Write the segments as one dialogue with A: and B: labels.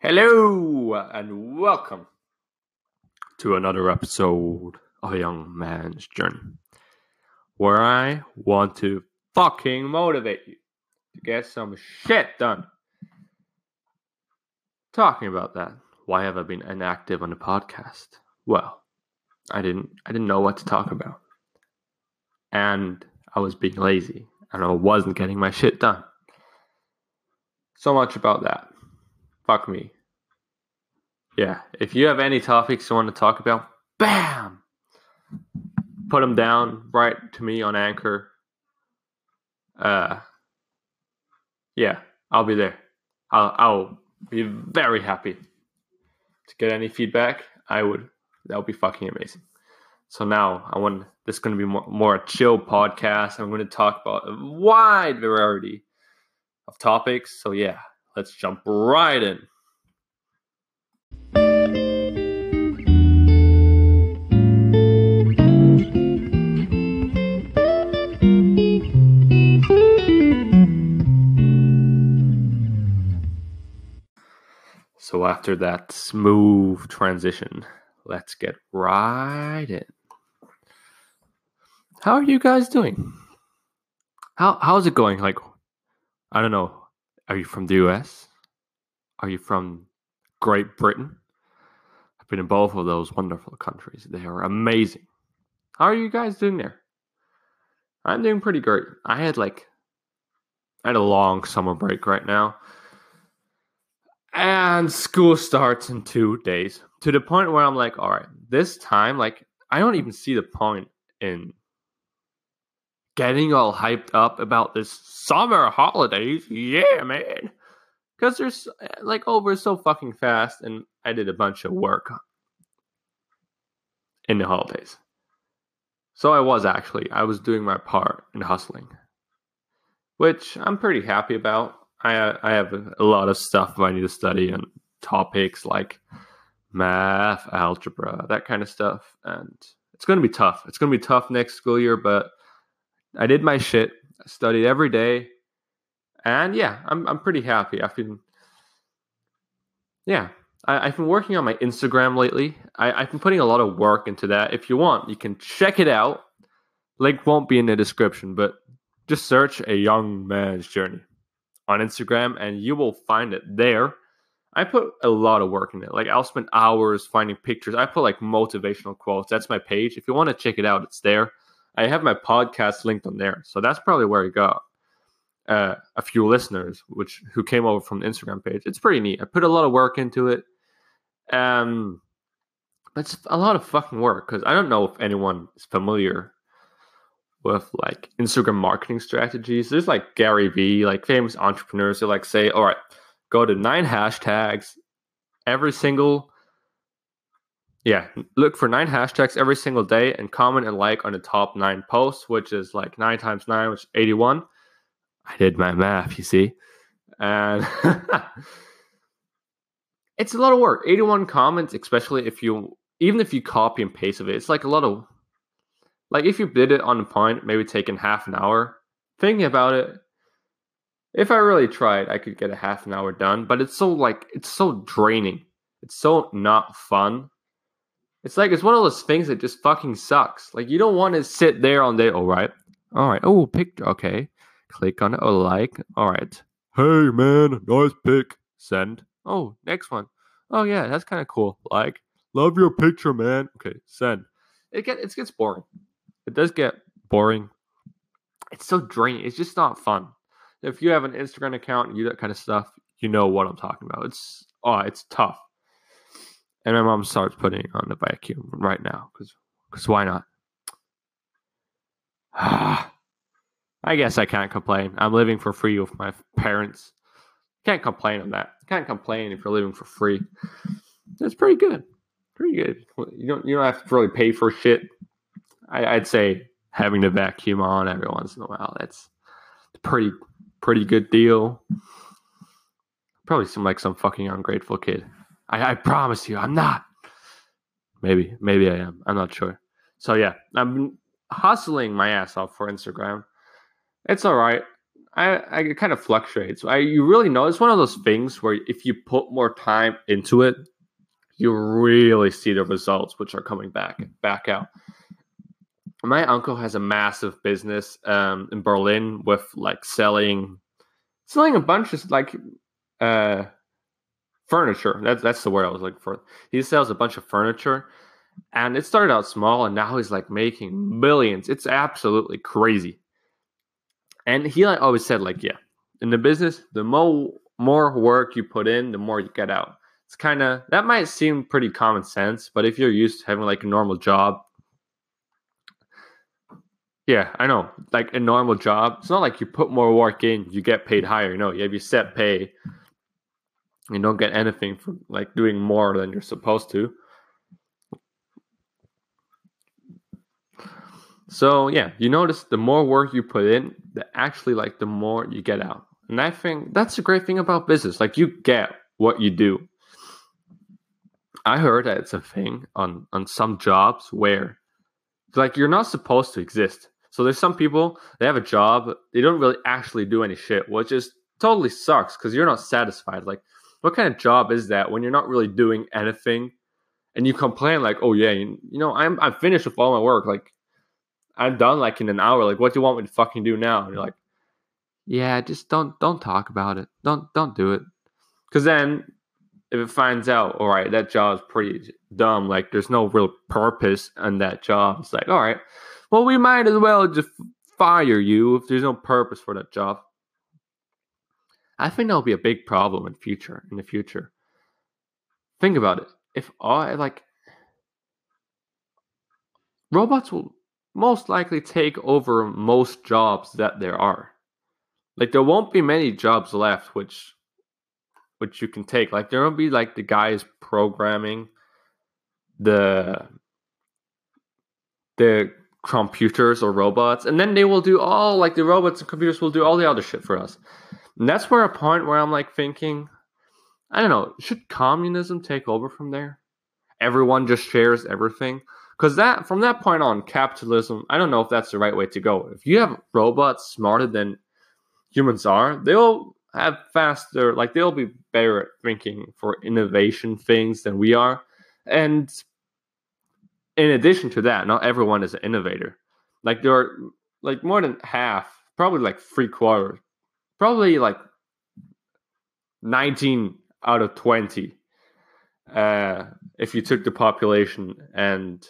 A: Hello and welcome to another episode of A Young Man's Journey, where I want to fucking motivate you to get some shit done. Talking about that, why have I been inactive on the podcast? Well, I didn't I didn't know what to talk about. And I was being lazy and I wasn't getting my shit done. So much about that. Fuck me. Yeah, if you have any topics you want to talk about, bam! Put them down, right to me on Anchor. Uh, yeah, I'll be there. I'll, I'll be very happy to get any feedback. I would. That would be fucking amazing. So now I want this is going to be more, more a chill podcast. I'm going to talk about a wide variety of topics. So yeah, let's jump right in. So after that smooth transition, let's get right in. How are you guys doing? How how's it going? Like I don't know. Are you from the US? Are you from Great Britain? I've been in both of those wonderful countries. They are amazing. How are you guys doing there? I'm doing pretty great. I had like I had a long summer break right now. And school starts in two days. To the point where I'm like, all right, this time, like, I don't even see the point in getting all hyped up about this summer holidays. Yeah, man. Because there's like oh, over so fucking fast, and I did a bunch of work in the holidays. So I was actually, I was doing my part in hustling, which I'm pretty happy about. I I have a lot of stuff I need to study and topics like math, algebra, that kind of stuff, and it's going to be tough. It's going to be tough next school year, but I did my shit. I studied every day, and yeah, I'm I'm pretty happy. I've been yeah, I, have been working on my Instagram lately. I, I've been putting a lot of work into that. If you want, you can check it out. Link won't be in the description, but just search a young man's journey on Instagram and you will find it there. I put a lot of work in it. Like I'll spend hours finding pictures. I put like motivational quotes. That's my page. If you want to check it out, it's there. I have my podcast linked on there. So that's probably where I got uh, a few listeners, which who came over from the Instagram page. It's pretty neat. I put a lot of work into it. Um, but it's a lot of fucking work because I don't know if anyone is familiar with like Instagram marketing strategies. There's like Gary Vee, like famous entrepreneurs who like say, all right, go to nine hashtags every single yeah, look for nine hashtags every single day and comment and like on the top nine posts, which is like nine times nine, which is 81. I did my math, you see. And it's a lot of work. 81 comments, especially if you, even if you copy and paste of it, it's like a lot of like if you did it on a point, maybe taking half an hour. Thinking about it, if I really tried, I could get a half an hour done. But it's so like it's so draining. It's so not fun. It's like it's one of those things that just fucking sucks. Like you don't want to sit there on day. All right, all right. Oh, picture. Okay, click on it. Oh, like. All right. Hey man, nice pic. Send. Oh, next one. Oh yeah, that's kind of cool. Like, love your picture, man. Okay, send. It get it gets boring it does get boring. It's so draining. It's just not fun. If you have an Instagram account and you do that kind of stuff, you know what I'm talking about. It's oh, it's tough. And my mom starts putting on the vacuum right now because why not? I guess I can't complain. I'm living for free with my parents. Can't complain on that. Can't complain if you're living for free. That's pretty good. Pretty good. You don't you don't have to really pay for shit. I, would say having to vacuum on every once in a while. That's a pretty pretty good deal. Probably seem like some fucking ungrateful kid. I, I promise you, I'm not. Maybe, maybe I am. I'm not sure. So yeah, I'm hustling my ass off for Instagram. It's all right. I, I kind of fluctuates. I you really know it's one of those things where if you put more time into it, you really see the results, which are coming back back out. My uncle has a massive business um, in Berlin with like selling selling a bunch of like uh, furniture. That's that's the word I was looking for. He sells a bunch of furniture, and it started out small, and now he's like making millions. It's absolutely crazy. And he like always said, like, yeah, in the business, the more more work you put in, the more you get out. It's kind of that might seem pretty common sense, but if you're used to having like a normal job, yeah, I know. Like a normal job, it's not like you put more work in, you get paid higher. No, you have your set pay. You don't get anything for like doing more than you're supposed to. So yeah, you notice the more work you put in, the actually like the more you get out. And I think that's the great thing about business. Like you get what you do. I heard that it's a thing on on some jobs where like you're not supposed to exist. So there's some people they have a job, they don't really actually do any shit, which is totally sucks because you're not satisfied. Like, what kind of job is that when you're not really doing anything and you complain like, oh yeah, you, you know, I'm I'm finished with all my work. Like I'm done like in an hour. Like, what do you want me to fucking do now? And you're like, yeah, just don't don't talk about it. Don't don't do it. Because then if it finds out, all right, that job is pretty dumb. Like, there's no real purpose in that job. It's like, all right, well, we might as well just fire you if there's no purpose for that job. I think that'll be a big problem in future. In the future, think about it. If I like robots will most likely take over most jobs that there are. Like there won't be many jobs left which which you can take. Like there won't be like the guys programming the the computers or robots, and then they will do all like the robots and computers will do all the other shit for us. And that's where a point where I'm like thinking, I don't know, should communism take over from there? Everyone just shares everything? Because that from that point on capitalism i don't know if that's the right way to go. If you have robots smarter than humans are they'll have faster like they'll be better at thinking for innovation things than we are. And in addition to that not everyone is an innovator. Like there are like more than half probably like three quarters probably like 19 out of 20 uh, if you took the population and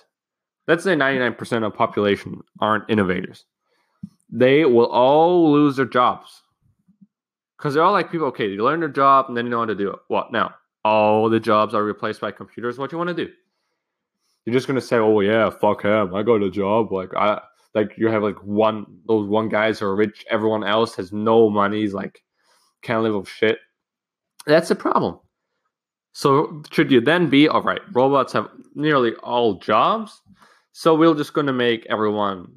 A: let's say 99% of population aren't innovators. They will all lose their jobs. Because they're all like people okay you learn their job and then you know how to do it. What? Now all the jobs are replaced by computers. What do you want to do? You're just gonna say oh yeah fuck him. I got a job like i like you have like one those one guys who are rich everyone else has no money he's like can't live with shit that's the problem so should you then be all right robots have nearly all jobs so we're just going to make everyone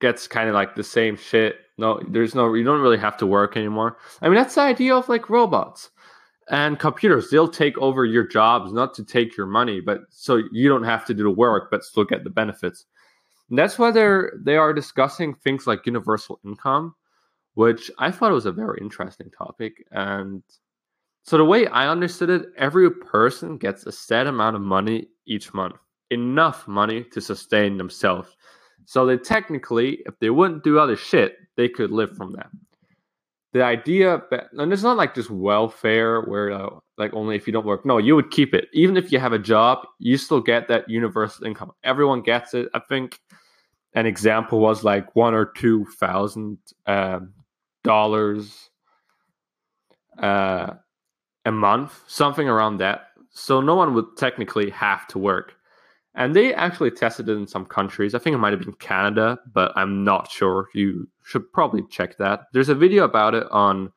A: gets kind of like the same shit. No, there's no, you don't really have to work anymore. I mean, that's the idea of like robots and computers. They'll take over your jobs, not to take your money, but so you don't have to do the work, but still get the benefits. And that's why they're they are discussing things like universal income, which I thought was a very interesting topic. And so the way I understood it, every person gets a set amount of money each month enough money to sustain themselves. So they technically, if they wouldn't do other shit, they could live from that. The idea, and it's not like just welfare where uh, like only if you don't work. No, you would keep it. Even if you have a job, you still get that universal income. Everyone gets it. I think an example was like one or two thousand um, dollars uh, a month, something around that. So no one would technically have to work. And they actually tested it in some countries. I think it might have been Canada, but I'm not sure. You should probably check that. There's a video about it on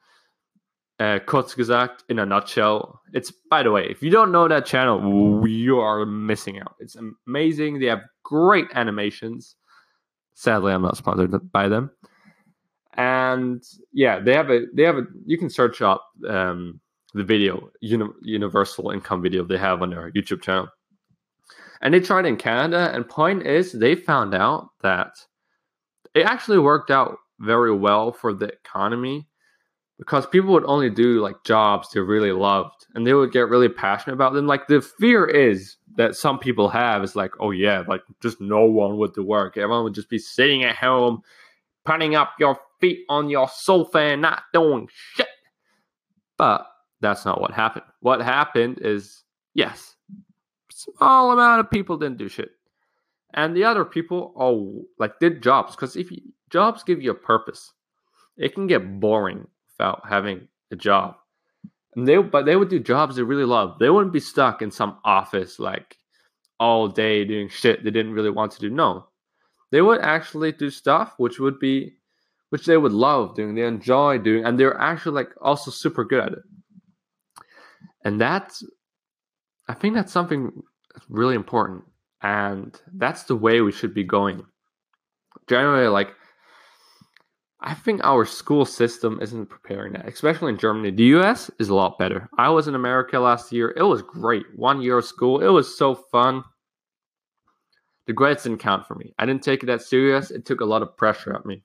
A: uh, Kurzgesagt in a nutshell. It's, by the way, if you don't know that channel, you are missing out. It's amazing. They have great animations. Sadly, I'm not sponsored by them. And yeah, they have a, they have a, you can search up um, the video, uni- universal income video they have on their YouTube channel and they tried in Canada. And point is, they found out that it actually worked out very well for the economy because people would only do like jobs they really loved and they would get really passionate about them. Like the fear is that some people have is like, oh yeah, like just no one would do work. Everyone would just be sitting at home, putting up your feet on your sofa and not doing shit. But that's not what happened. What happened is, yes, small amount of people didn't do shit. And the other people all like did jobs because if you, jobs give you a purpose, it can get boring without having a job. And they but they would do jobs they really love. They wouldn't be stuck in some office like all day doing shit they didn't really want to do. No. They would actually do stuff which would be which they would love doing, they enjoy doing, and they're actually like also super good at it. And that's I think that's something really important. And that's the way we should be going. Generally, like I think our school system isn't preparing that, especially in Germany. The US is a lot better. I was in America last year. It was great. One year of school. It was so fun. The grades didn't count for me. I didn't take it that serious. It took a lot of pressure at me.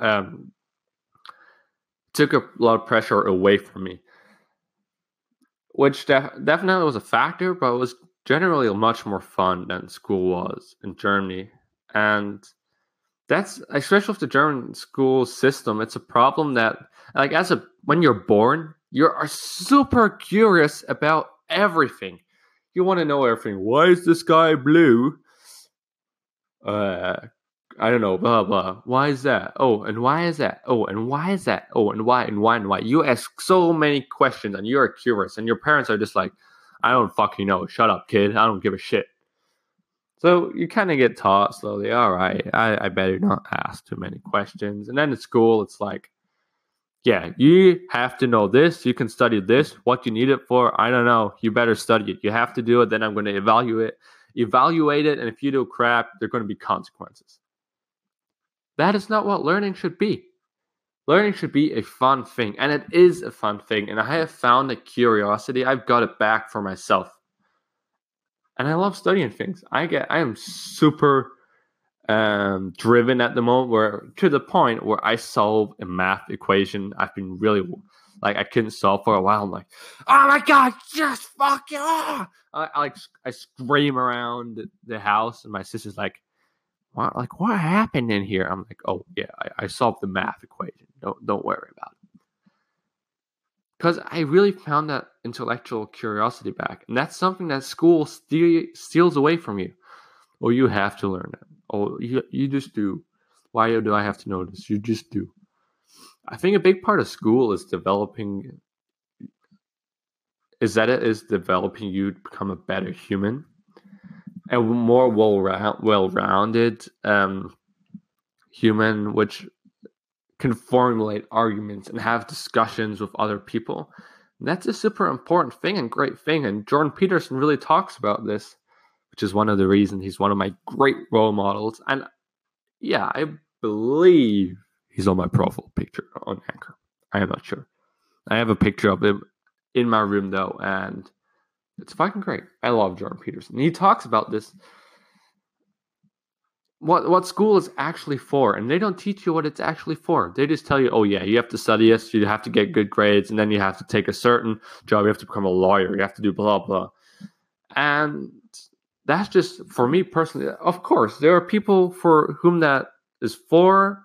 A: Um, took a lot of pressure away from me, which def- definitely was a factor, but it was generally much more fun than school was in Germany. And that's especially with the German school system. It's a problem that, like, as a when you're born, you are super curious about everything. You want to know everything. Why is the sky blue? Uh, I don't know. Blah blah. Why is that? Oh, and why is that? Oh, and why is that? Oh, and why and why and why? You ask so many questions, and you are curious, and your parents are just like, I don't fucking know. Shut up, kid. I don't give a shit. So you kind of get taught slowly, all right, I, I better not ask too many questions. And then at school, it's like, yeah, you have to know this. You can study this. What you need it for, I don't know. You better study it. You have to do it. Then I'm going to evaluate evaluate it. And if you do crap, there are going to be consequences. That is not what learning should be. Learning should be a fun thing, and it is a fun thing. And I have found a curiosity. I've got it back for myself and I love studying things. I get I am super um, driven at the moment, where to the point where I solve a math equation. I've been really like I couldn't solve for a while. I'm like, oh my god, just fuck you! I, I like I scream around the house, and my sister's like, "What? Like what happened in here?" I'm like, "Oh yeah, I, I solved the math equation. Don't don't worry about it." because I really found that intellectual curiosity back, and that's something that school steal, steals away from you. Or you have to learn it. Or you you just do. Why do I have to know this? You just do. I think a big part of school is developing. Is that it is developing you to become a better human, and more well well rounded um, human, which can formulate arguments and have discussions with other people. And that's a super important thing and great thing. And Jordan Peterson really talks about this, which is one of the reasons he's one of my great role models. And yeah, I believe he's on my profile picture on Anchor. I am not sure. I have a picture of him in my room though, and it's fucking great. I love Jordan Peterson. He talks about this what what school is actually for and they don't teach you what it's actually for. They just tell you oh yeah you have to study this you have to get good grades and then you have to take a certain job you have to become a lawyer you have to do blah blah. And that's just for me personally of course there are people for whom that is for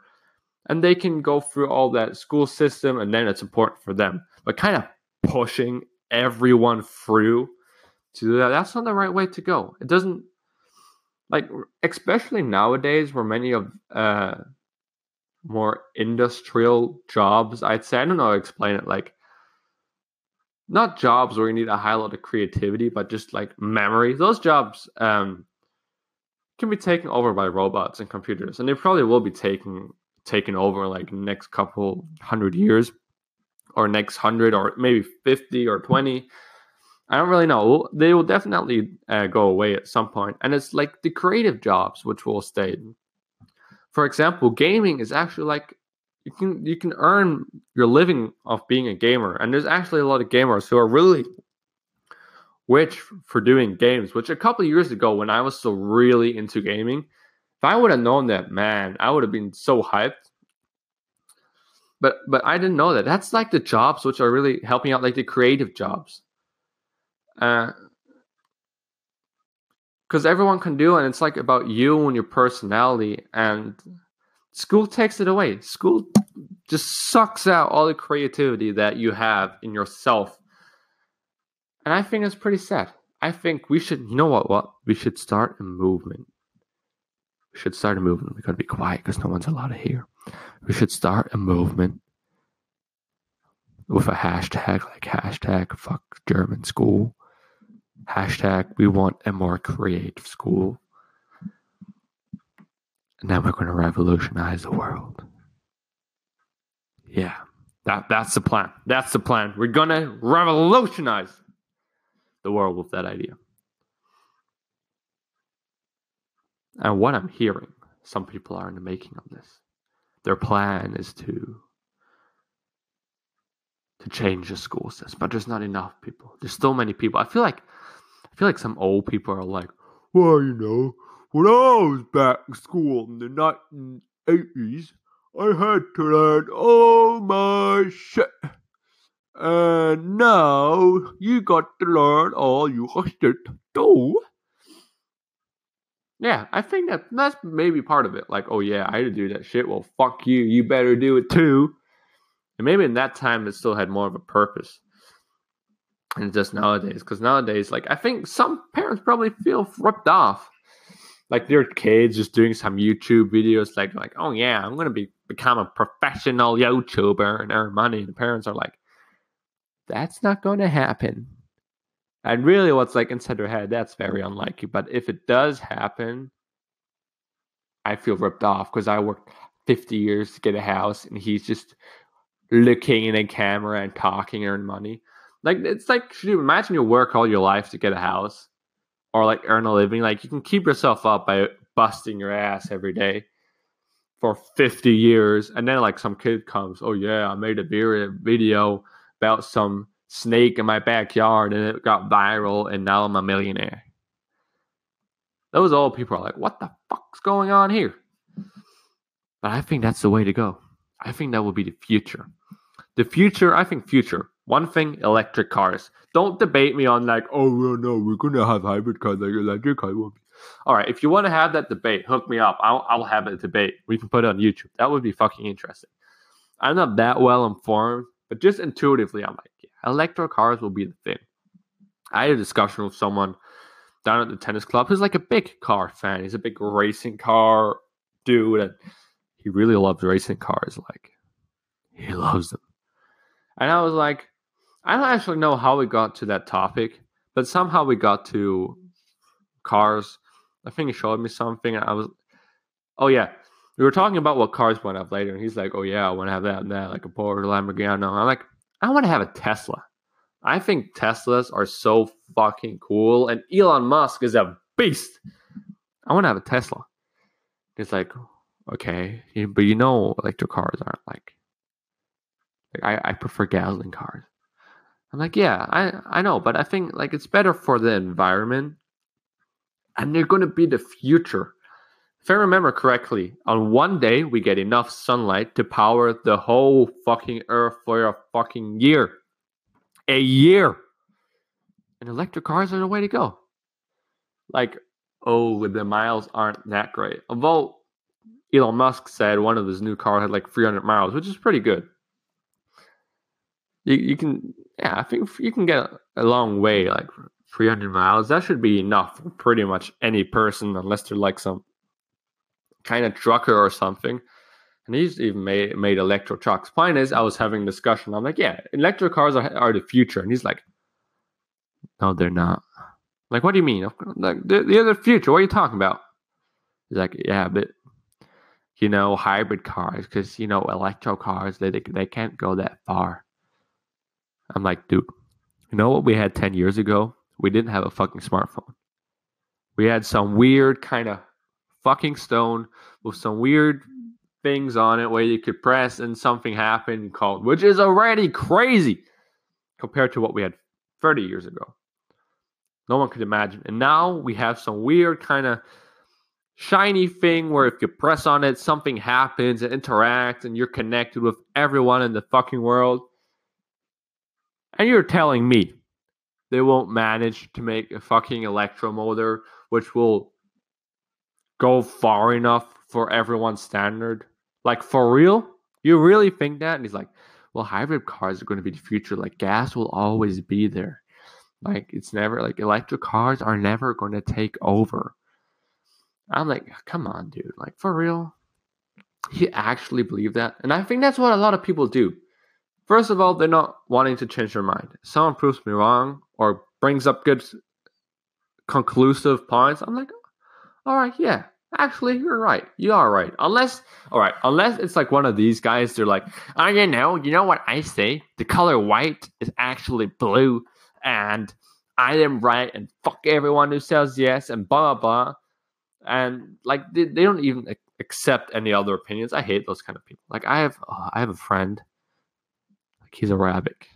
A: and they can go through all that school system and then it's important for them. But kind of pushing everyone through to do that that's not the right way to go. It doesn't like especially nowadays where many of uh more industrial jobs i'd say i don't know how to explain it like not jobs where you need a high lot of creativity but just like memory. Those jobs um can be taken over by robots and computers and they probably will be taken taken over like next couple hundred years or next hundred or maybe 50 or 20 I don't really know. They will definitely uh, go away at some point, and it's like the creative jobs which will stay. For example, gaming is actually like you can you can earn your living off being a gamer, and there's actually a lot of gamers who are really rich for doing games. Which a couple years ago, when I was still really into gaming, if I would have known that, man, I would have been so hyped. but but I didn't know that. That's like the jobs which are really helping out, like the creative jobs. Uh, because everyone can do it, and it's like about you and your personality. And school takes it away. School just sucks out all the creativity that you have in yourself. And I think it's pretty sad. I think we should, you know what? What we should start a movement. We should start a movement. We gotta be quiet because no one's allowed to hear. We should start a movement with a hashtag like hashtag fuck German school. Hashtag we want a more creative school. And then we're gonna revolutionize the world. Yeah. That that's the plan. That's the plan. We're gonna revolutionize the world with that idea. And what I'm hearing, some people are in the making of this. Their plan is to to change the school system, but there's not enough people. There's so many people. I feel like I feel like some old people are like, well, you know, when I was back in school in the 1980s, I had to learn all my shit. And now you got to learn all you got to do. Yeah, I think that that's maybe part of it. Like, oh yeah, I had to do that shit. Well, fuck you. You better do it too. And maybe in that time it still had more of a purpose. And just nowadays, because nowadays, like I think some parents probably feel ripped off. Like their kids just doing some YouTube videos, like like, oh yeah, I'm gonna be become a professional YouTuber and earn money. And the parents are like, that's not gonna happen. And really, what's like inside their head, that's very unlikely. But if it does happen, I feel ripped off because I worked 50 years to get a house and he's just looking in a camera and talking and earn money. Like it's like should you imagine you work all your life to get a house or like earn a living? Like you can keep yourself up by busting your ass every day for 50 years and then like some kid comes, "Oh yeah, I made a video about some snake in my backyard and it got viral and now I'm a millionaire." Those old people are like, "What the fuck's going on here?" But I think that's the way to go. I think that will be the future. The future, I think future. One thing, electric cars. Don't debate me on like, oh well, no, we're gonna have hybrid cars like electric cars. All right, if you want to have that debate, hook me up. I'll I'll have a debate. We can put it on YouTube. That would be fucking interesting. I'm not that well informed, but just intuitively, I'm like, yeah, electric cars will be the thing. I had a discussion with someone down at the tennis club who's like a big car fan. He's a big racing car dude, and he really loves racing cars. Like, he loves them. And I was like, I don't actually know how we got to that topic, but somehow we got to cars. I think he showed me something. I was, oh yeah, we were talking about what cars went up later, and he's like, oh yeah, I want to have that and that, like a Porsche, Lamborghini. I'm like, I want to have a Tesla. I think Teslas are so fucking cool, and Elon Musk is a beast. I want to have a Tesla. He's like, okay, but you know, electric cars aren't like like I, I prefer gasoline cars. I'm like, yeah, I, I know, but I think like it's better for the environment. And they're gonna be the future. If I remember correctly, on one day we get enough sunlight to power the whole fucking earth for a fucking year. A year. And electric cars are the way to go. Like, oh, the miles aren't that great. Although Elon Musk said one of his new cars had like 300 miles, which is pretty good you, you can yeah i think you can get a long way like 300 miles that should be enough for pretty much any person unless they're like some kind of trucker or something. And he's even made made electro trucks. Point is i was having a discussion. I'm like yeah electric cars are, are the future. And he's like no they're not. Like what do you mean? Like they're, they're the future. What are you talking about? He's like yeah but you know hybrid cars because you know electro cars they, they, they can't go that far I'm like, dude, you know what we had 10 years ago? We didn't have a fucking smartphone. We had some weird kind of fucking stone with some weird things on it where you could press and something happened called, which is already crazy compared to what we had 30 years ago. No one could imagine. And now we have some weird kind of shiny thing where if you press on it, something happens and interacts and you're connected with everyone in the fucking world. And you're telling me they won't manage to make a fucking electromotor which will go far enough for everyone's standard? Like for real? You really think that? And he's like, well, hybrid cars are going to be the future. Like gas will always be there. Like it's never like electric cars are never going to take over. I'm like, come on, dude. Like for real? He actually believed that? And I think that's what a lot of people do. First of all, they're not wanting to change their mind. If someone proves me wrong or brings up good conclusive points, I'm like, all right, yeah, actually, you're right. You are right. Unless, all right, unless it's like one of these guys, they're like, oh, you know, you know what I say? The color white is actually blue, and I am right, and fuck everyone who says yes, and blah, blah, blah. And like, they, they don't even accept any other opinions. I hate those kind of people. Like, I have, oh, I have a friend he's Arabic.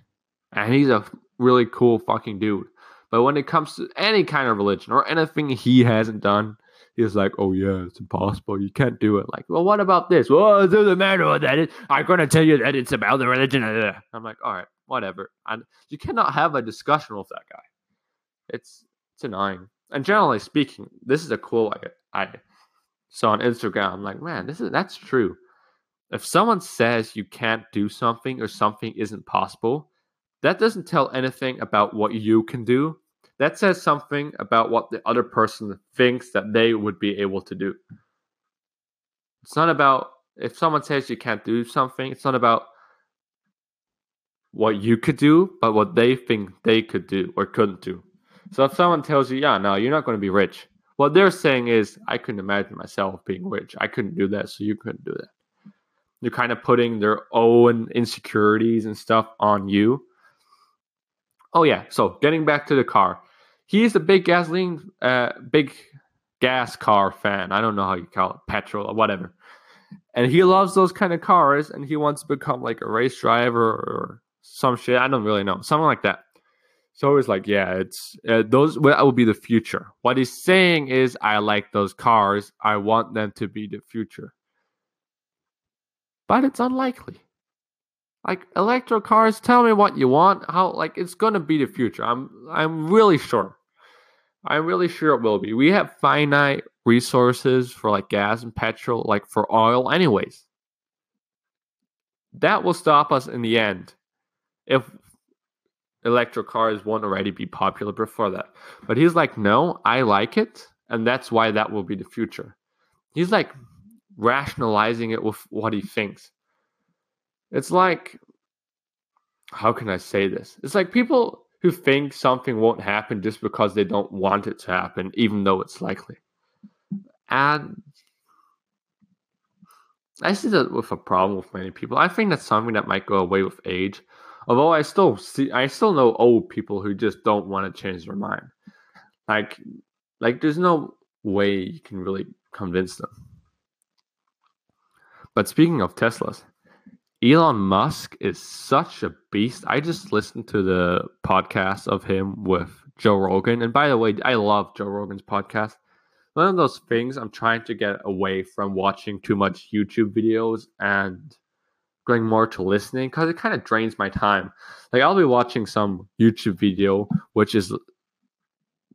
A: And he's a really cool fucking dude. But when it comes to any kind of religion or anything he hasn't done, he's like, oh yeah, it's impossible. You can't do it. Like, well, what about this? Well, it doesn't matter what that is. I'm going to tell you that it's about the religion. I'm like, all right, whatever. And you cannot have a discussion with that guy. It's it's annoying. And generally speaking, this is a quote I, I saw on Instagram. I'm like, man, this is that's true if someone says you can't do something or something isn't possible, that doesn't tell anything about what you can do. That says something about what the other person thinks that they would be able to do. It's not about if someone says you can't do something, it's not about what you could do, but what they think they could do or couldn't do. So if someone tells you, yeah, no, you're not going to be rich, what they're saying is, I couldn't imagine myself being rich. I couldn't do that, so you couldn't do that they're kind of putting their own insecurities and stuff on you. Oh yeah, so getting back to the car, he's a big gasoline, uh, big gas car fan. I don't know how you call it, petrol or whatever. And he loves those kind of cars, and he wants to become like a race driver or some shit. I don't really know, something like that. So it's like, yeah, it's uh, those that will be the future. What he's saying is, I like those cars. I want them to be the future but it's unlikely. Like electric cars, tell me what you want. How like it's gonna be the future. I'm I'm really sure. I'm really sure it will be. We have finite resources for like gas and petrol, like for oil, anyways. That will stop us in the end if electric cars won't already be popular before that. But he's like, no, I like it, and that's why that will be the future. He's like rationalizing it with what he thinks. It's like, how can I say this? It's like people who think something won't happen just because they don't want it to happen, even though it's likely. And I see that with a problem with many people. I think that's something that might go away with age. Although I still see, I still know old people who just don't want to change their mind. Like, like there's no way you can really convince them. But speaking of Teslas, Elon Musk is such a beast. I just listened to the podcast of him with Joe Rogan. And by the way, I love Joe Rogan's podcast. One of those things I'm trying to get away from watching too much YouTube videos and going more to listening because it kind of drains my time. Like I'll be watching some YouTube video which is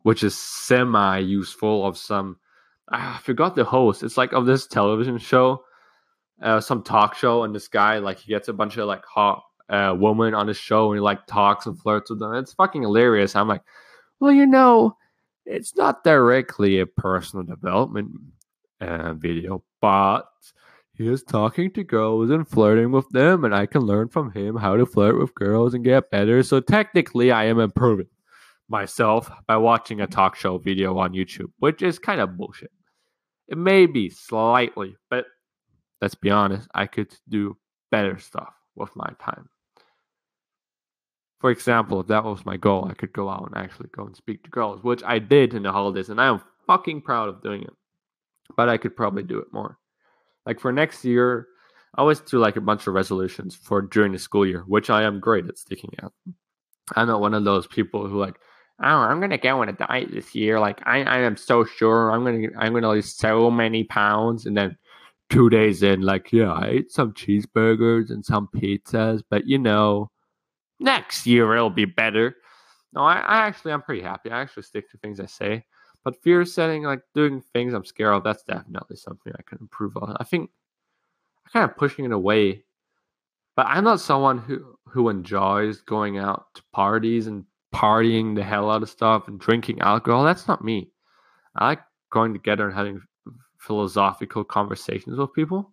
A: which is semi useful of some ah, I forgot the host. It's like of this television show uh, some talk show, and this guy like he gets a bunch of like hot uh, on his show, and he like talks and flirts with them. It's fucking hilarious. I'm like, well, you know, it's not directly a personal development uh, video, but he is talking to girls and flirting with them, and I can learn from him how to flirt with girls and get better. So technically, I am improving myself by watching a talk show video on YouTube, which is kind of bullshit. It may be slightly, but let's be honest, I could do better stuff with my time. For example, if that was my goal, I could go out and actually go and speak to girls, which I did in the holidays, and I am fucking proud of doing it. But I could probably do it more. Like for next year, I always do like a bunch of resolutions for during the school year, which I am great at sticking out. I'm not one of those people who like oh, I'm gonna go on a diet this year. Like I, I am so sure I'm gonna I'm gonna lose so many pounds, and then two days in, like yeah, I ate some cheeseburgers and some pizzas, but you know, next year it'll be better. No, I, I actually I'm pretty happy. I actually stick to things I say. But fear setting, like doing things I'm scared of, that's definitely something I can improve on. I think I'm kind of pushing it away. But I'm not someone who who enjoys going out to parties and partying the hell out of stuff and drinking alcohol. That's not me. I like going together and having philosophical conversations with people.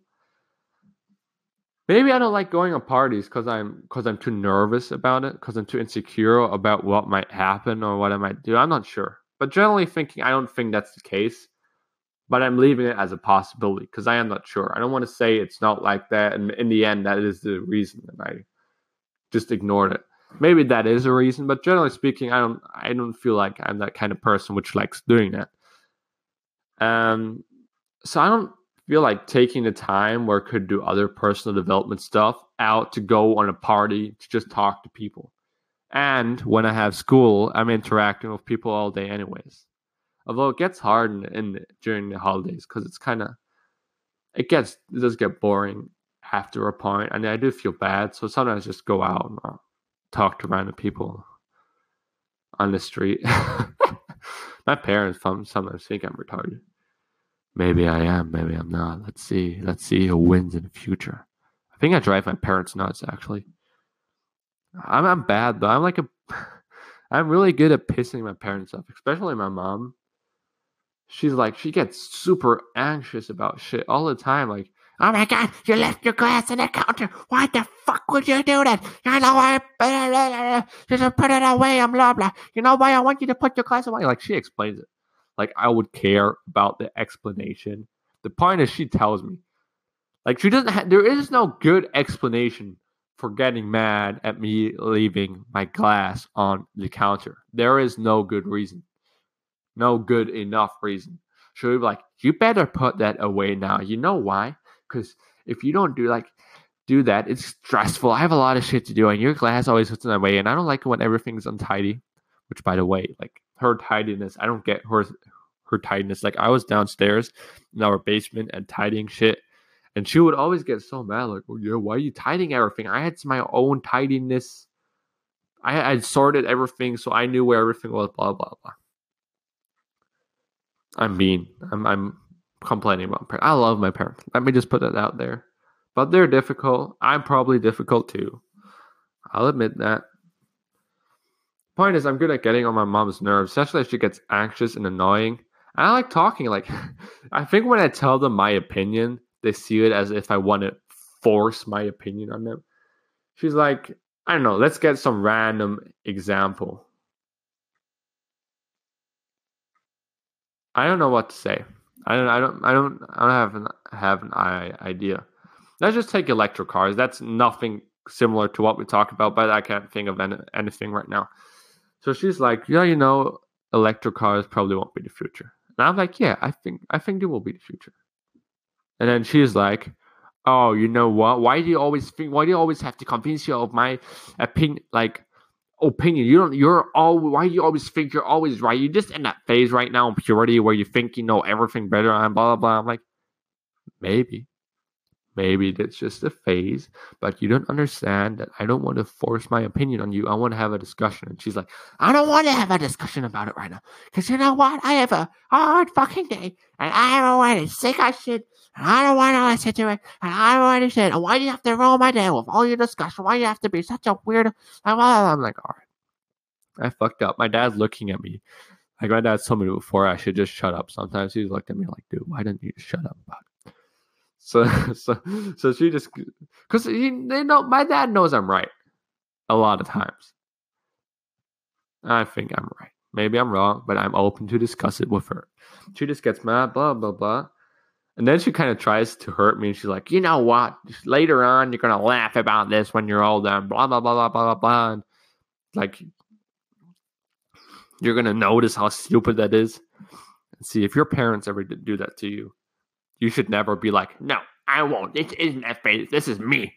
A: Maybe I don't like going on parties because I'm because I'm too nervous about it, because I'm too insecure about what might happen or what I might do. I'm not sure. But generally thinking, I don't think that's the case. But I'm leaving it as a possibility because I am not sure. I don't want to say it's not like that, and in the end, that is the reason, and I just ignored it. Maybe that is a reason, but generally speaking, I don't. I don't feel like I'm that kind of person which likes doing that. Um, so I don't feel like taking the time where I could do other personal development stuff out to go on a party to just talk to people. And when I have school, I'm interacting with people all day, anyways. Although it gets hard in, in during the holidays because it's kind of it gets it does get boring after a point, and I do feel bad. So sometimes I just go out and uh, talk to random people on the street. My parents sometimes think I'm retarded. Maybe I am, maybe I'm not. Let's see. Let's see who wins in the future. I think I drive my parents nuts actually. I'm I'm bad though. I'm like a I'm really good at pissing my parents off, especially my mom. She's like she gets super anxious about shit all the time. Like, oh my god, you left your glass on the counter. Why the fuck would you do that? You know I just put it away. I'm blah blah. You know why I want you to put your glass away? Like she explains it. Like I would care about the explanation. The point is, she tells me. Like she doesn't. Ha- there is no good explanation for getting mad at me leaving my glass on the counter. There is no good reason. No good enough reason. She'll be like, you better put that away now. You know why? Because if you don't do like do that, it's stressful. I have a lot of shit to do, and your glass always puts in the way, and I don't like it when everything's untidy. Which, by the way, like her tidiness, I don't get her her tidiness. Like I was downstairs in our basement and tidying shit, and she would always get so mad, like, "Oh yeah, why are you tidying everything? I had my own tidiness. I had sorted everything, so I knew where everything was." Blah blah blah. I'm mean. I'm I'm complaining about parents. I love my parents. Let me just put that out there. But they're difficult. I'm probably difficult too. I'll admit that. Point is, I'm good at getting on my mom's nerves, especially if she gets anxious and annoying. I like talking. Like, I think when I tell them my opinion, they see it as if I want to force my opinion on them. She's like, I don't know. Let's get some random example. I don't know what to say. I don't. I don't. I don't. I don't have an have an idea. Let's just take electric cars. That's nothing similar to what we talked about, but I can't think of any, anything right now. So she's like, yeah, you know, electric cars probably won't be the future. And I'm like, yeah, I think I think they will be the future. And then she's like, oh, you know what? Why do you always think? Why do you always have to convince you of my opinion? Like opinion. You don't. You're all. Why do you always think you're always right? You're just in that phase right now in purity where you think you know everything better and blah blah blah. I'm like, maybe, maybe that's just a phase, but you don't understand that I don't want to force my opinion on you. I want to have a discussion. And she's like, I don't want to have a discussion about it right now. Because you know what? I have a hard fucking day. And I don't want to sick of shit. And I don't want to listen to it. And I don't want to say, why do you have to roll my day with all your discussion? Why do you have to be such a weirdo? I'm like, all right. I fucked up. My dad's looking at me. Like my dad told me before I should just shut up. Sometimes he's looked at me like, dude, why didn't you shut up about? So so so she just because they know my dad knows I'm right a lot of times. I think I'm right. Maybe I'm wrong, but I'm open to discuss it with her. She just gets mad, blah blah blah. And then she kind of tries to hurt me. And she's like, you know what? Later on, you're gonna laugh about this when you're older. And blah blah blah blah blah blah. And like, you're gonna notice how stupid that is. And see if your parents ever do that to you, you should never be like, no, I won't. This isn't a phase. This is me.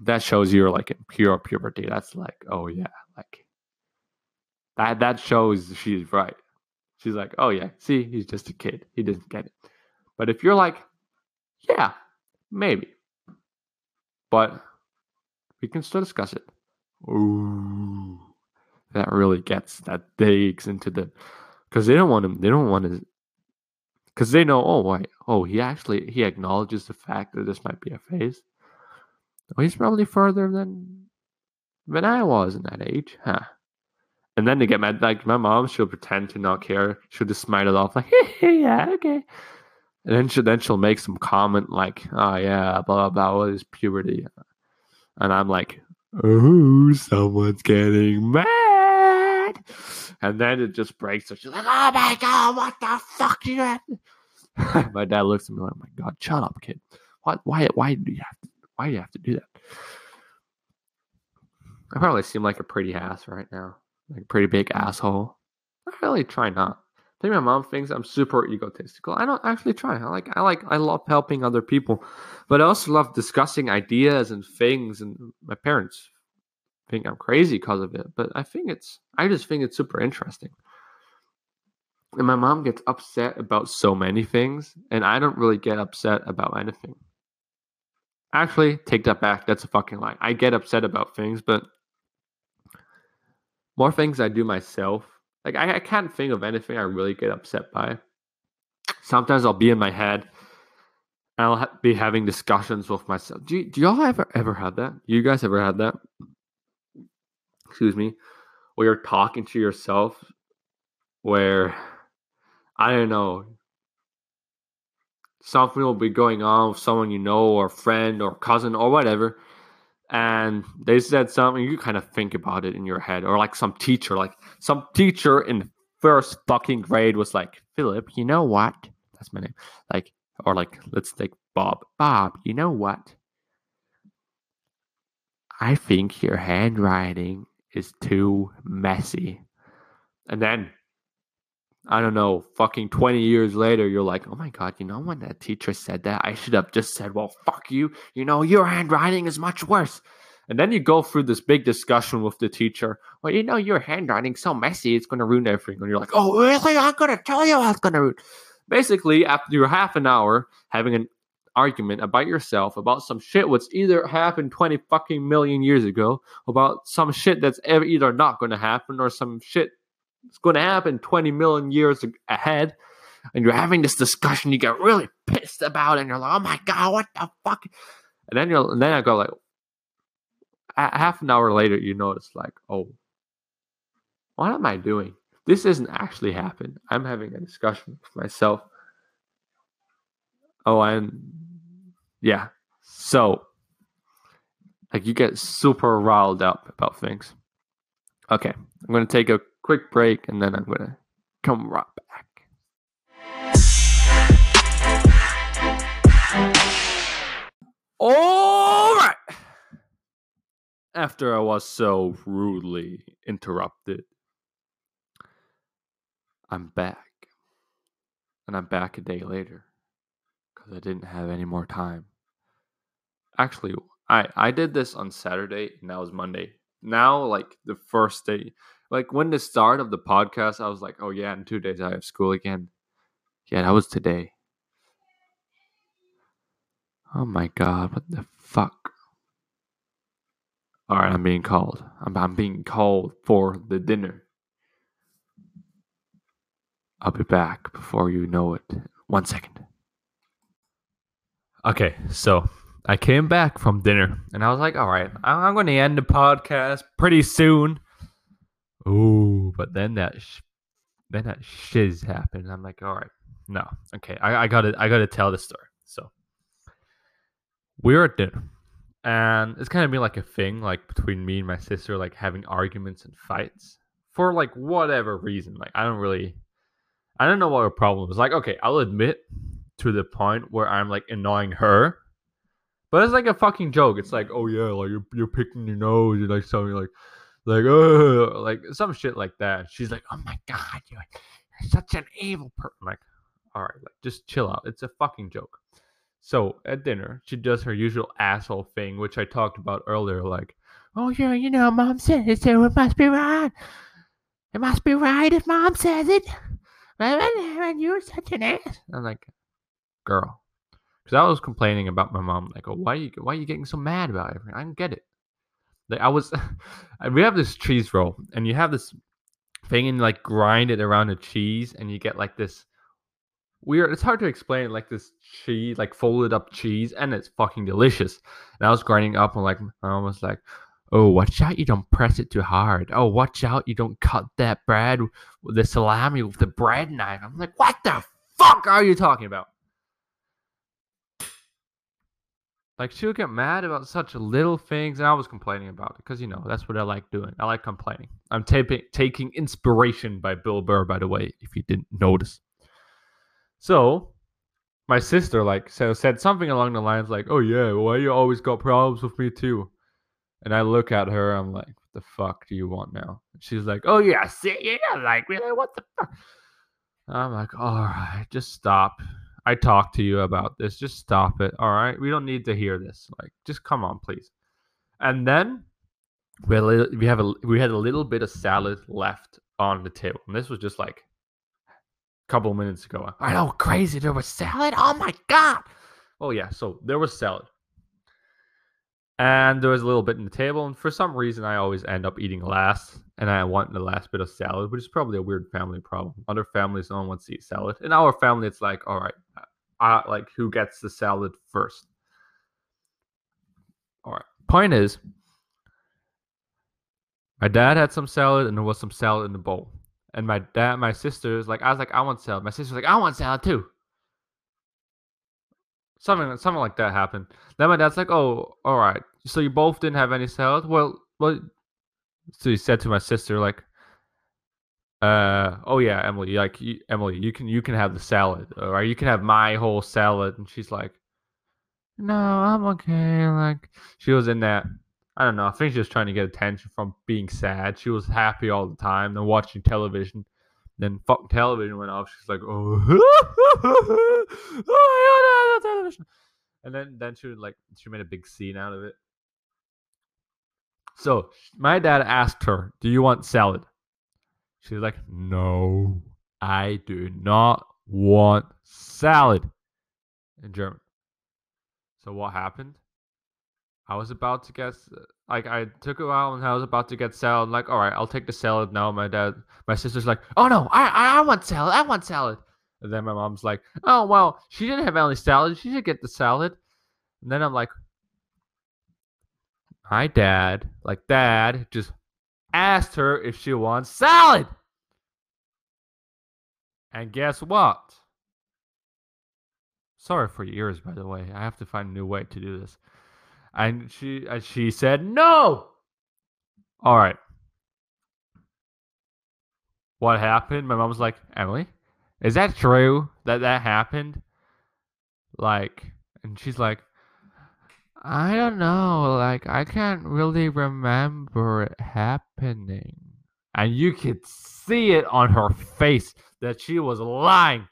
A: That shows you're like in pure puberty. That's like, oh yeah, like That that shows she's right. She's like, oh yeah, see, he's just a kid. He doesn't get it. But if you're like, yeah, maybe, but we can still discuss it. Ooh, that really gets that digs into the because they don't want him. They don't want to because they know. Oh, why? Oh, he actually he acknowledges the fact that this might be a phase. Oh, he's probably further than than I was in that age, huh? And then they get mad. Like my mom, she'll pretend to not care. She'll just smile it off, like, hey, yeah, okay. And then she then she'll make some comment like, "Oh yeah, blah blah blah, what is puberty?" And I'm like, "Oh, someone's getting mad." And then it just breaks. So she's like, "Oh my god, what the fuck you have?" my dad looks at me like, "Oh my god, shut up, kid. What? Why? Why do you have to? Why do you have to do that?" I probably seem like a pretty ass right now, like a pretty big asshole. I really try not. I think my mom thinks I'm super egotistical. I don't actually try. I like I like I love helping other people, but I also love discussing ideas and things. And my parents think I'm crazy because of it, but I think it's I just think it's super interesting. And my mom gets upset about so many things, and I don't really get upset about anything. Actually, take that back. That's a fucking lie. I get upset about things, but more things I do myself like I, I can't think of anything I really get upset by. Sometimes I'll be in my head I'll ha- be having discussions with myself. Do, do y'all ever ever had that? You guys ever had that? Excuse me. Where you're talking to yourself, where I don't know, something will be going on with someone you know, or friend, or cousin, or whatever, and they said something you kind of think about it in your head or like some teacher like some teacher in first fucking grade was like philip you know what? That's my name. Like or like let's take bob. Bob you know what? I think your handwriting is too messy. And then I don't know, fucking 20 years later, you're like, oh my God, you know, when that teacher said that, I should have just said, well, fuck you. You know, your handwriting is much worse. And then you go through this big discussion with the teacher. Well, you know, your handwriting's so messy, it's going to ruin everything. And you're like, oh, really? I'm going to tell you it's going to ruin. Basically, after half an hour having an argument about yourself, about some shit what's either happened 20 fucking million years ago, about some shit that's either not going to happen or some shit it's going to happen 20 million years ahead, and you're having this discussion, you get really pissed about and you're like, oh my God, what the fuck? And then you'll, and then I go like, half an hour later, you notice like, oh, what am I doing? This isn't actually happened. I'm having a discussion with myself. Oh, and yeah. So, like, you get super riled up about things. Okay, I'm going to take a quick break and then I'm going to come right back. All right. After I was so rudely interrupted, I'm back. And I'm back a day later because I didn't have any more time. Actually, I, I did this on Saturday and that was Monday. Now, like the first day, like when the start of the podcast, I was like, oh yeah, in two days I have school again. Yeah, that was today. Oh my god, what the fuck? Alright, I'm being called. I'm, I'm being called for the dinner. I'll be back before you know it. One second. Okay, so I came back from dinner and I was like, all right, I'm going to end the podcast pretty soon. Ooh, but then that sh- then that shiz happened. I'm like, all right, no, okay, I, I gotta I gotta tell the story. So we were at dinner, and it's kind of been like a thing, like between me and my sister, like having arguments and fights for like whatever reason. Like I don't really, I don't know what her problem is. Like, okay, I'll admit to the point where I'm like annoying her. But it's like a fucking joke. It's like, oh yeah, like you're, you're picking your nose, you're like something like like oh like some shit like that she's like oh my god you're, you're such an evil person like all right like just chill out it's a fucking joke so at dinner she does her usual asshole thing which i talked about earlier like oh yeah you know mom said it so it must be right It must be right if mom says it. When you're such an ass. I'm like, girl. Because I was complaining about my mom. Like, oh, why are you why are you getting so mad about everything? I don't get it. Like I was we have this cheese roll and you have this thing and like grind it around the cheese and you get like this weird it's hard to explain like this cheese like folded up cheese and it's fucking delicious. And i was grinding up and like mom was like oh watch out you don't press it too hard. Oh watch out you don't cut that bread with the salami with the bread knife. I'm like what the fuck are you talking about like she would get mad about such little things and i was complaining about it because you know that's what i like doing i like complaining i'm taping taking inspiration by bill burr by the way if you didn't notice so my sister like so said something along the lines like, "Oh yeah, why you always got problems with me too?" And I look at her, I'm like, "What the fuck do you want now?" She's like, "Oh yeah, see, yeah, like really, what the fuck?" I'm like, "All right, just stop. I talked to you about this. Just stop it. All right, we don't need to hear this. Like, just come on, please." And then we had a, we have a we had a little bit of salad left on the table, and this was just like a couple minutes ago. I know, crazy. There was salad. Oh my god. Oh yeah, so there was salad, and there was a little bit in the table. And for some reason, I always end up eating last, and I want the last bit of salad, which is probably a weird family problem. Other families, no one wants to eat salad. In our family, it's like, all right, uh, like who gets the salad first? All right. Point is, my dad had some salad, and there was some salad in the bowl. And my dad, my sister's like, I was like, I want salad. My sister's like, I want salad too. Something, something like that happened. Then my dad's like, Oh, all right. So you both didn't have any salad? Well, well. So he said to my sister, like, uh, oh yeah, Emily, like you, Emily, you can you can have the salad, or you can have my whole salad. And she's like, No, I'm okay. Like she was in that I don't know. I think she was trying to get attention from being sad. She was happy all the time, then watching television. Then fuck television went off. She's like, oh, oh television. And then then she was like she made a big scene out of it. So my dad asked her, "Do you want salad?" She's like, "No, I do not want salad." In German. So what happened? I was about to get like I took a while and I was about to get salad. I'm like, all right, I'll take the salad now. My dad, my sister's like, oh no, I I want salad. I want salad. And then my mom's like, oh well, she didn't have any salad. She should get the salad. And then I'm like, my dad, like dad, just asked her if she wants salad. And guess what? Sorry for your ears, by the way. I have to find a new way to do this. And she and she said no. All right. What happened? My mom was like, Emily, is that true that that happened? Like, and she's like, I don't know. Like, I can't really remember it happening. And you could see it on her face that she was lying.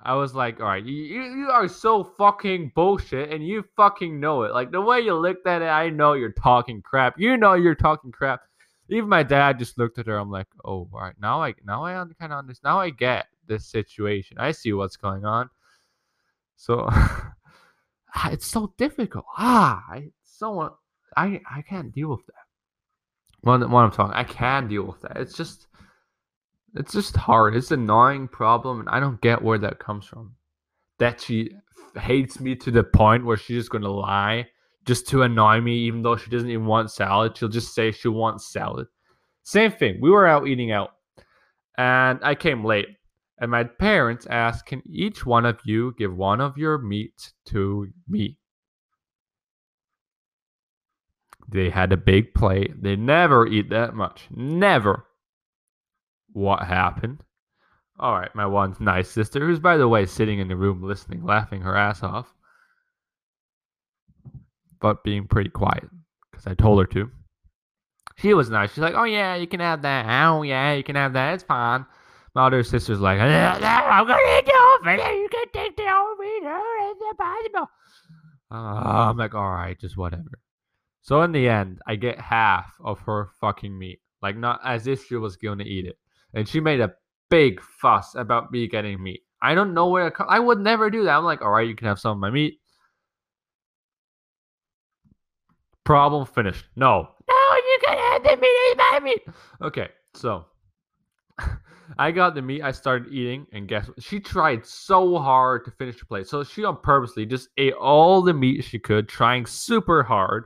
A: I was like, all right, you, you are so fucking bullshit and you fucking know it. Like the way you looked at it, I know you're talking crap. You know you're talking crap. Even my dad just looked at her. I'm like, oh, all right, now I now I kind of understand. Now I get this situation. I see what's going on. So it's so difficult. Ah, I so I I can't deal with that. When, when I'm talking, I can deal with that. It's just it's just hard. It's an annoying problem, and I don't get where that comes from. That she hates me to the point where she's just gonna lie just to annoy me, even though she doesn't even want salad. She'll just say she wants salad. Same thing. We were out eating out, and I came late. And my parents asked, Can each one of you give one of your meats to me? They had a big plate. They never eat that much. Never what happened. All right, my one nice sister, who's by the way sitting in the room listening, laughing her ass off, but being pretty quiet because I told her to. She was nice. She's like, "Oh yeah, you can have that. Oh yeah, you can have that. It's fine." Other sister's like, "I'm gonna eat the over You can take the over It's impossible." Uh, I'm like, "All right, just whatever." So in the end, I get half of her fucking meat. like not as if she was going to eat it. And she made a big fuss about me getting meat. I don't know where co- I would never do that. I'm like, all right, you can have some of my meat. Problem finished. No, no, you can have the meat. My meat. Okay, so I got the meat. I started eating, and guess what? She tried so hard to finish the plate. So she on purposely just ate all the meat she could, trying super hard,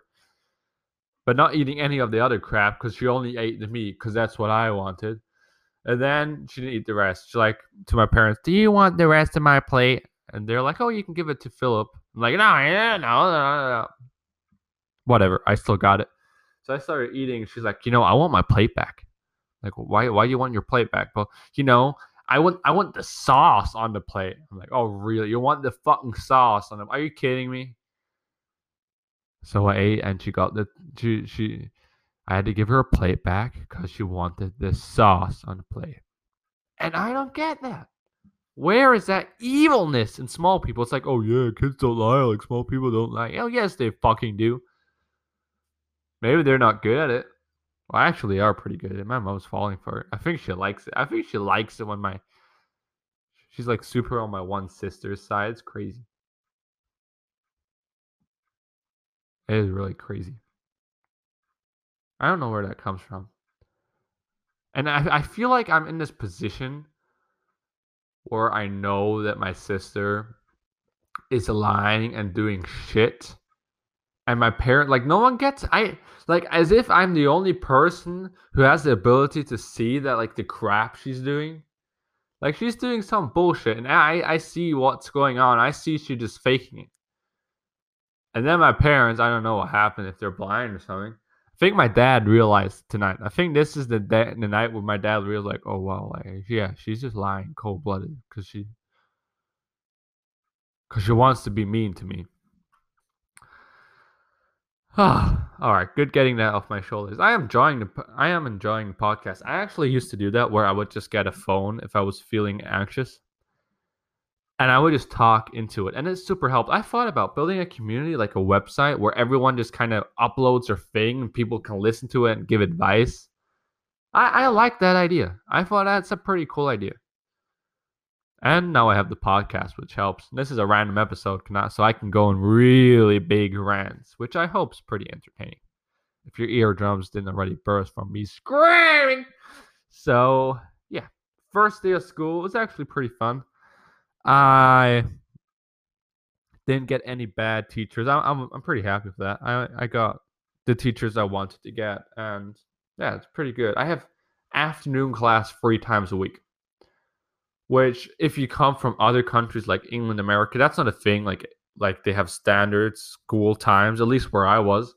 A: but not eating any of the other crap because she only ate the meat because that's what I wanted. And then she didn't eat the rest. She's like to my parents, "Do you want the rest of my plate?" And they're like, "Oh, you can give it to Philip." I'm like, "No, no, no, no, no." Whatever. I still got it. So I started eating. She's like, "You know, I want my plate back." Like, why? Why do you want your plate back? Well, you know, I want I want the sauce on the plate. I'm like, "Oh, really? You want the fucking sauce on them? Are you kidding me?" So I ate, and she got the she she I had to give her a plate back because she wanted the sauce on the plate. And I don't get that. Where is that evilness in small people? It's like, oh yeah, kids don't lie, like small people don't lie. Oh yes, they fucking do. Maybe they're not good at it. Well, I actually, are pretty good it. My mom's falling for it. I think she likes it. I think she likes it when my she's like super on my one sister's side. It's crazy. It is really crazy. I don't know where that comes from. And I, I feel like I'm in this position where I know that my sister is lying and doing shit. And my parent, like, no one gets, I, like, as if I'm the only person who has the ability to see that, like, the crap she's doing. Like, she's doing some bullshit, and I, I see what's going on. I see she just faking it. And then my parents, I don't know what happened, if they're blind or something I think my dad realized tonight. I think this is the the night where my dad realized, like, oh wow, like yeah, she's just lying cold blooded because she because she wants to be mean to me. Ah, all right, good getting that off my shoulders. I am enjoying the I am enjoying the podcast. I actually used to do that where I would just get a phone if I was feeling anxious and I would just talk into it, and it super helped. I thought about building a community, like a website where everyone just kind of uploads their thing and people can listen to it and give advice. I, I like that idea. I thought that's a pretty cool idea. And now I have the podcast, which helps. This is a random episode, so I can go in really big rants, which I hope is pretty entertaining. If your eardrums didn't already burst from me screaming. So, yeah. First day of school was actually pretty fun. I didn't get any bad teachers. I'm I'm, I'm pretty happy with that. I I got the teachers I wanted to get, and yeah, it's pretty good. I have afternoon class three times a week, which if you come from other countries like England, America, that's not a thing. Like like they have standards, school times, at least where I was,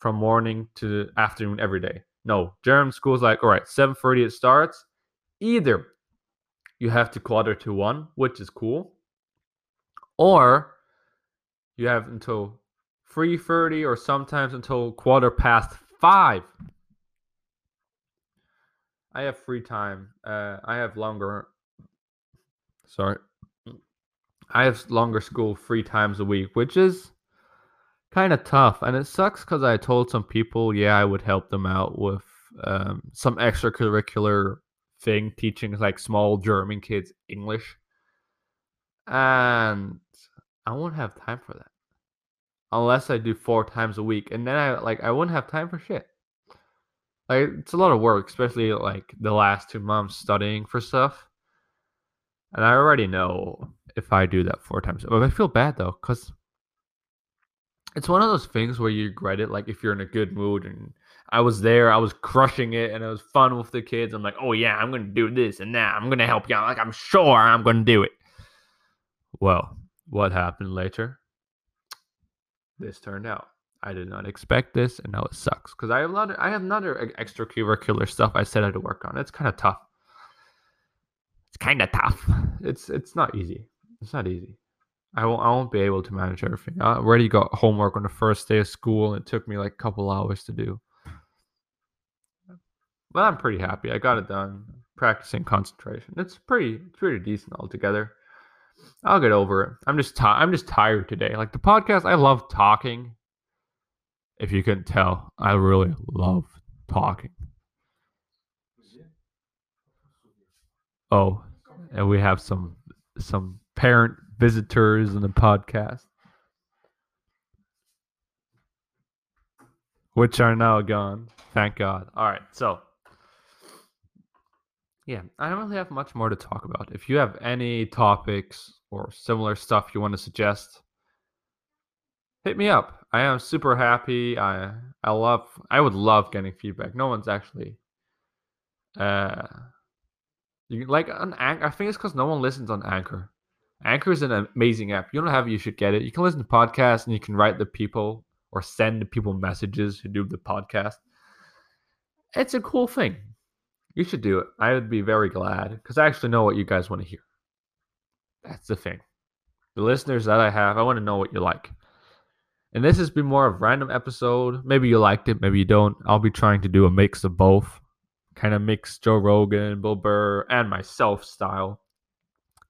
A: from morning to afternoon every day. No, German school's like all right, seven thirty it starts. Either you have to quarter to one, which is cool. Or you have until 3.30 or sometimes until quarter past five. I have free time. Uh, I have longer. Sorry. I have longer school three times a week, which is kind of tough. And it sucks because I told some people, yeah, I would help them out with um, some extracurricular thing teaching like small German kids English. And I won't have time for that. Unless I do four times a week. And then I like I wouldn't have time for shit. Like it's a lot of work, especially like the last two months studying for stuff. And I already know if I do that four times. But I feel bad though, because it's one of those things where you regret it. Like if you're in a good mood and I was there, I was crushing it, and it was fun with the kids. I'm like, oh yeah, I'm gonna do this and that. I'm gonna help you out. Like I'm sure I'm gonna do it. Well, what happened later? This turned out. I did not expect this, and now it sucks because I have a lot. Of, I have another extracurricular stuff I I had to work on. It's kind of tough. It's kind of tough. It's it's not easy. It's not easy. I won't, I won't be able to manage everything. I already got homework on the first day of school, and it took me like a couple hours to do. But I'm pretty happy. I got it done. Practicing concentration. It's pretty, it's pretty decent altogether. I'll get over it. I'm just, i I'm just tired today. Like the podcast, I love talking. If you couldn't tell, I really love talking. Oh, and we have some some parent visitors in the podcast, which are now gone. Thank God. All right, so yeah, I don't really have much more to talk about. If you have any topics or similar stuff you want to suggest, hit me up. I am super happy. I I love I would love getting feedback. No one's actually uh you like on Anchor. I think it's because no one listens on Anchor. Anchor is an amazing app. You don't have it, you should get it. You can listen to podcasts and you can write the people or send the people messages who do the podcast. It's a cool thing. You should do it. I would be very glad because I actually know what you guys want to hear. That's the thing. The listeners that I have, I want to know what you like. And this has been more of a random episode. Maybe you liked it, maybe you don't. I'll be trying to do a mix of both. Kind of mix Joe Rogan, Bill Burr, and myself style.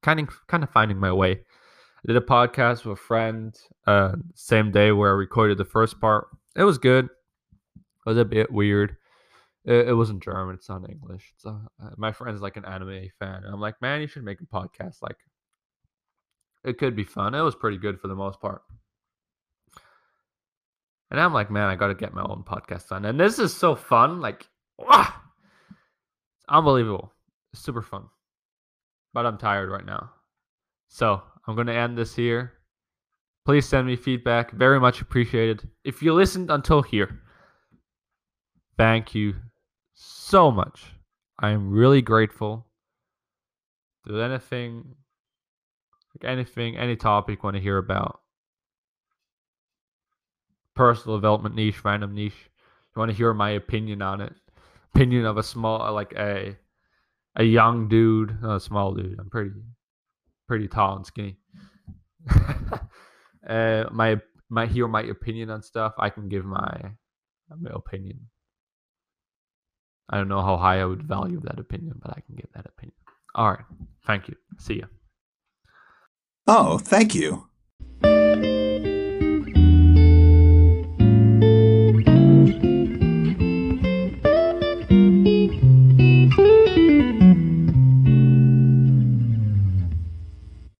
A: Kind of kind of finding my way. I did a podcast with a friend uh same day where I recorded the first part. It was good. It was a bit weird. It, it wasn't German. It's not English. It's uh, my friend's like an anime fan, and I'm like, man, you should make a podcast. Like, it could be fun. It was pretty good for the most part. And I'm like, man, I got to get my own podcast done. And this is so fun. Like, ah, unbelievable. Super fun. But I'm tired right now. So I'm going to end this here. Please send me feedback. Very much appreciated. If you listened until here, thank you so much. I am really grateful. Do anything, like anything, any topic you want to hear about, personal development niche, random niche, you want to hear my opinion on it, opinion of a small, like a, a young dude, a small dude. I'm pretty, pretty tall and skinny. uh, my, my hear my opinion on stuff. I can give my, my opinion. I don't know how high I would value that opinion, but I can give that opinion. All right. Thank you. See you.
B: Oh, thank you.